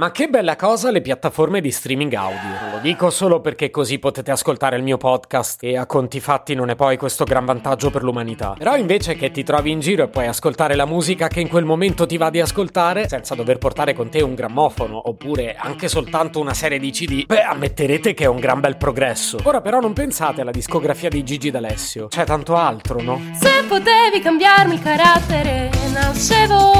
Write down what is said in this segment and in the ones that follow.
Ma che bella cosa le piattaforme di streaming audio. Lo dico solo perché così potete ascoltare il mio podcast e a conti fatti non è poi questo gran vantaggio per l'umanità. Però invece che ti trovi in giro e puoi ascoltare la musica che in quel momento ti va di ascoltare, senza dover portare con te un grammofono oppure anche soltanto una serie di CD, beh, ammetterete che è un gran bel progresso. Ora però non pensate alla discografia di Gigi D'Alessio. C'è tanto altro, no? Se potevi cambiarmi il carattere, nascevo.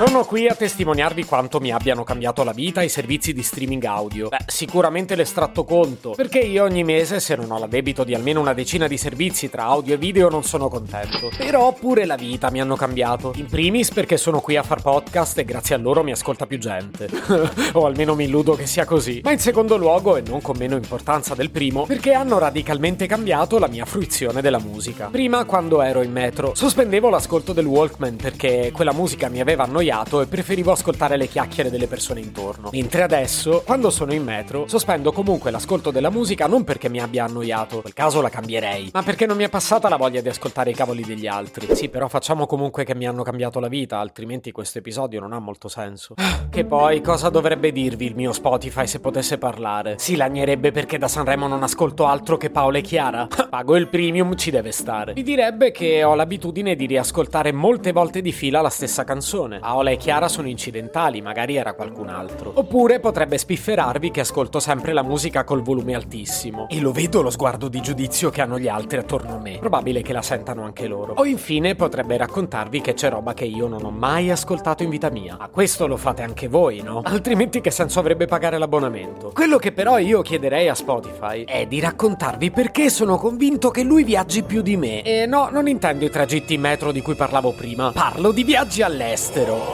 Sono qui a testimoniarvi quanto mi abbiano cambiato la vita i servizi di streaming audio. Beh, sicuramente l'estratto conto, perché io ogni mese, se non ho la debito di almeno una decina di servizi tra audio e video, non sono contento. Però pure la vita mi hanno cambiato. In primis perché sono qui a far podcast e grazie a loro mi ascolta più gente. o almeno mi illudo che sia così. Ma in secondo luogo, e non con meno importanza del primo, perché hanno radicalmente cambiato la mia fruizione della musica. Prima, quando ero in metro, sospendevo l'ascolto del Walkman perché quella musica mi aveva annoiato e preferivo ascoltare le chiacchiere delle persone intorno. Mentre adesso, quando sono in metro, sospendo comunque l'ascolto della musica non perché mi abbia annoiato, in quel caso la cambierei, ma perché non mi è passata la voglia di ascoltare i cavoli degli altri. Sì, però facciamo comunque che mi hanno cambiato la vita, altrimenti questo episodio non ha molto senso. Che poi, cosa dovrebbe dirvi il mio Spotify se potesse parlare? Si lagnerebbe perché da Sanremo non ascolto altro che Paola e Chiara? Pago il premium, ci deve stare. Mi direbbe che ho l'abitudine di riascoltare molte volte di fila la stessa canzone. Paola e Chiara sono incidentali, magari era qualcun altro. Oppure potrebbe spifferarvi che ascolto sempre la musica col volume altissimo. E lo vedo lo sguardo di giudizio che hanno gli altri attorno a me. Probabile che la sentano anche loro. O infine potrebbe raccontarvi che c'è roba che io non ho mai ascoltato in vita mia. Ma questo lo fate anche voi, no? Altrimenti che senso avrebbe pagare l'abbonamento? Quello che però io chiederei a Spotify è di raccontarvi perché sono convinto che lui viaggi più di me. E no, non intendo i tragitti in metro di cui parlavo prima. Parlo di viaggi all'estero.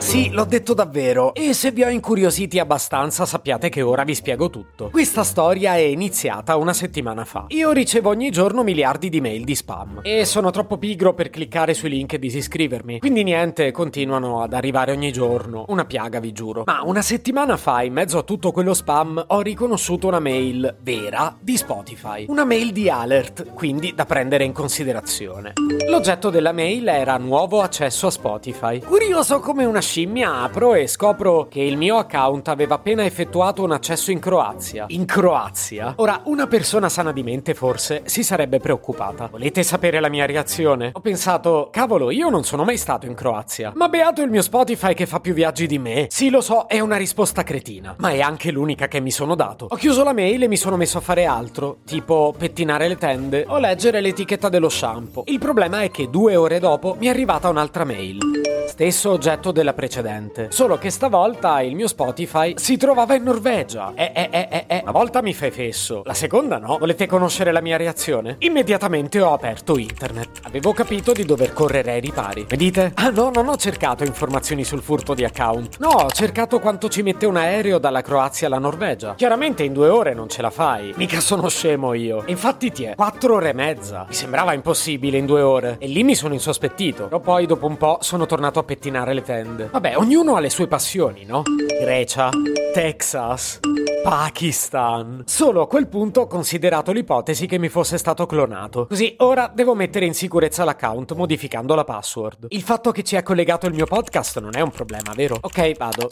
Sì, l'ho detto davvero. E se vi ho incuriositi abbastanza, sappiate che ora vi spiego tutto. Questa storia è iniziata una settimana fa. Io ricevo ogni giorno miliardi di mail di spam. E sono troppo pigro per cliccare sui link e disiscrivermi. Quindi niente, continuano ad arrivare ogni giorno. Una piaga, vi giuro. Ma una settimana fa, in mezzo a tutto quello spam, ho riconosciuto una mail vera di Spotify. Una mail di alert, quindi da prendere in considerazione. L'oggetto della mail era nuovo accesso a Spotify. Curioso come una scimmia apro e scopro che il mio account aveva appena effettuato un accesso in Croazia. In Croazia? Ora, una persona sana di mente forse si sarebbe preoccupata. Volete sapere la mia reazione? Ho pensato, cavolo, io non sono mai stato in Croazia. Ma beato il mio Spotify che fa più viaggi di me. Sì, lo so, è una risposta cretina, ma è anche l'unica che mi sono dato. Ho chiuso la mail e mi sono messo a fare altro, tipo pettinare le tende o leggere l'etichetta dello shampoo. Il problema è che due ore dopo mi è arrivata un'altra mail. Stesso oggetto della precedente. Solo che stavolta il mio Spotify si trovava in Norvegia. Eh, eh, eh, eh, eh. Una volta mi fai fesso, la seconda no. Volete conoscere la mia reazione? Immediatamente ho aperto internet. Avevo capito di dover correre ai ripari. Mi dite? Ah no, non ho cercato informazioni sul furto di account. No, ho cercato quanto ci mette un aereo dalla Croazia alla Norvegia. Chiaramente in due ore non ce la fai. Mica sono scemo io. Infatti ti è. Quattro ore e mezza. Mi sembrava impossibile in due ore. E lì mi sono insospettito. Però poi dopo un po' sono tornato a pettinare le tende. Vabbè, ognuno ha le sue passioni, no? Grecia, Texas, Pakistan. Solo a quel punto ho considerato l'ipotesi che mi fosse stato clonato. Così ora devo mettere in sicurezza l'account modificando la password. Il fatto che ci è collegato il mio podcast non è un problema, vero? Ok, vado.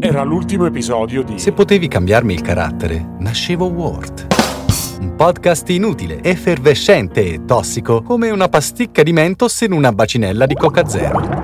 Era l'ultimo episodio di Se potevi cambiarmi il carattere, nascevo Ward. Un podcast inutile, effervescente e tossico, come una pasticca di mentos in una bacinella di Coca Zero.